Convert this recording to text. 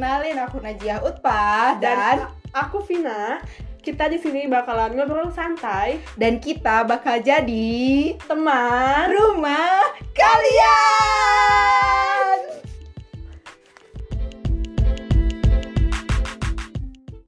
Kenalin aku Najiah Utpa Dan dan aku Vina. Kita di sini bakalan ngobrol santai dan kita bakal jadi teman rumah.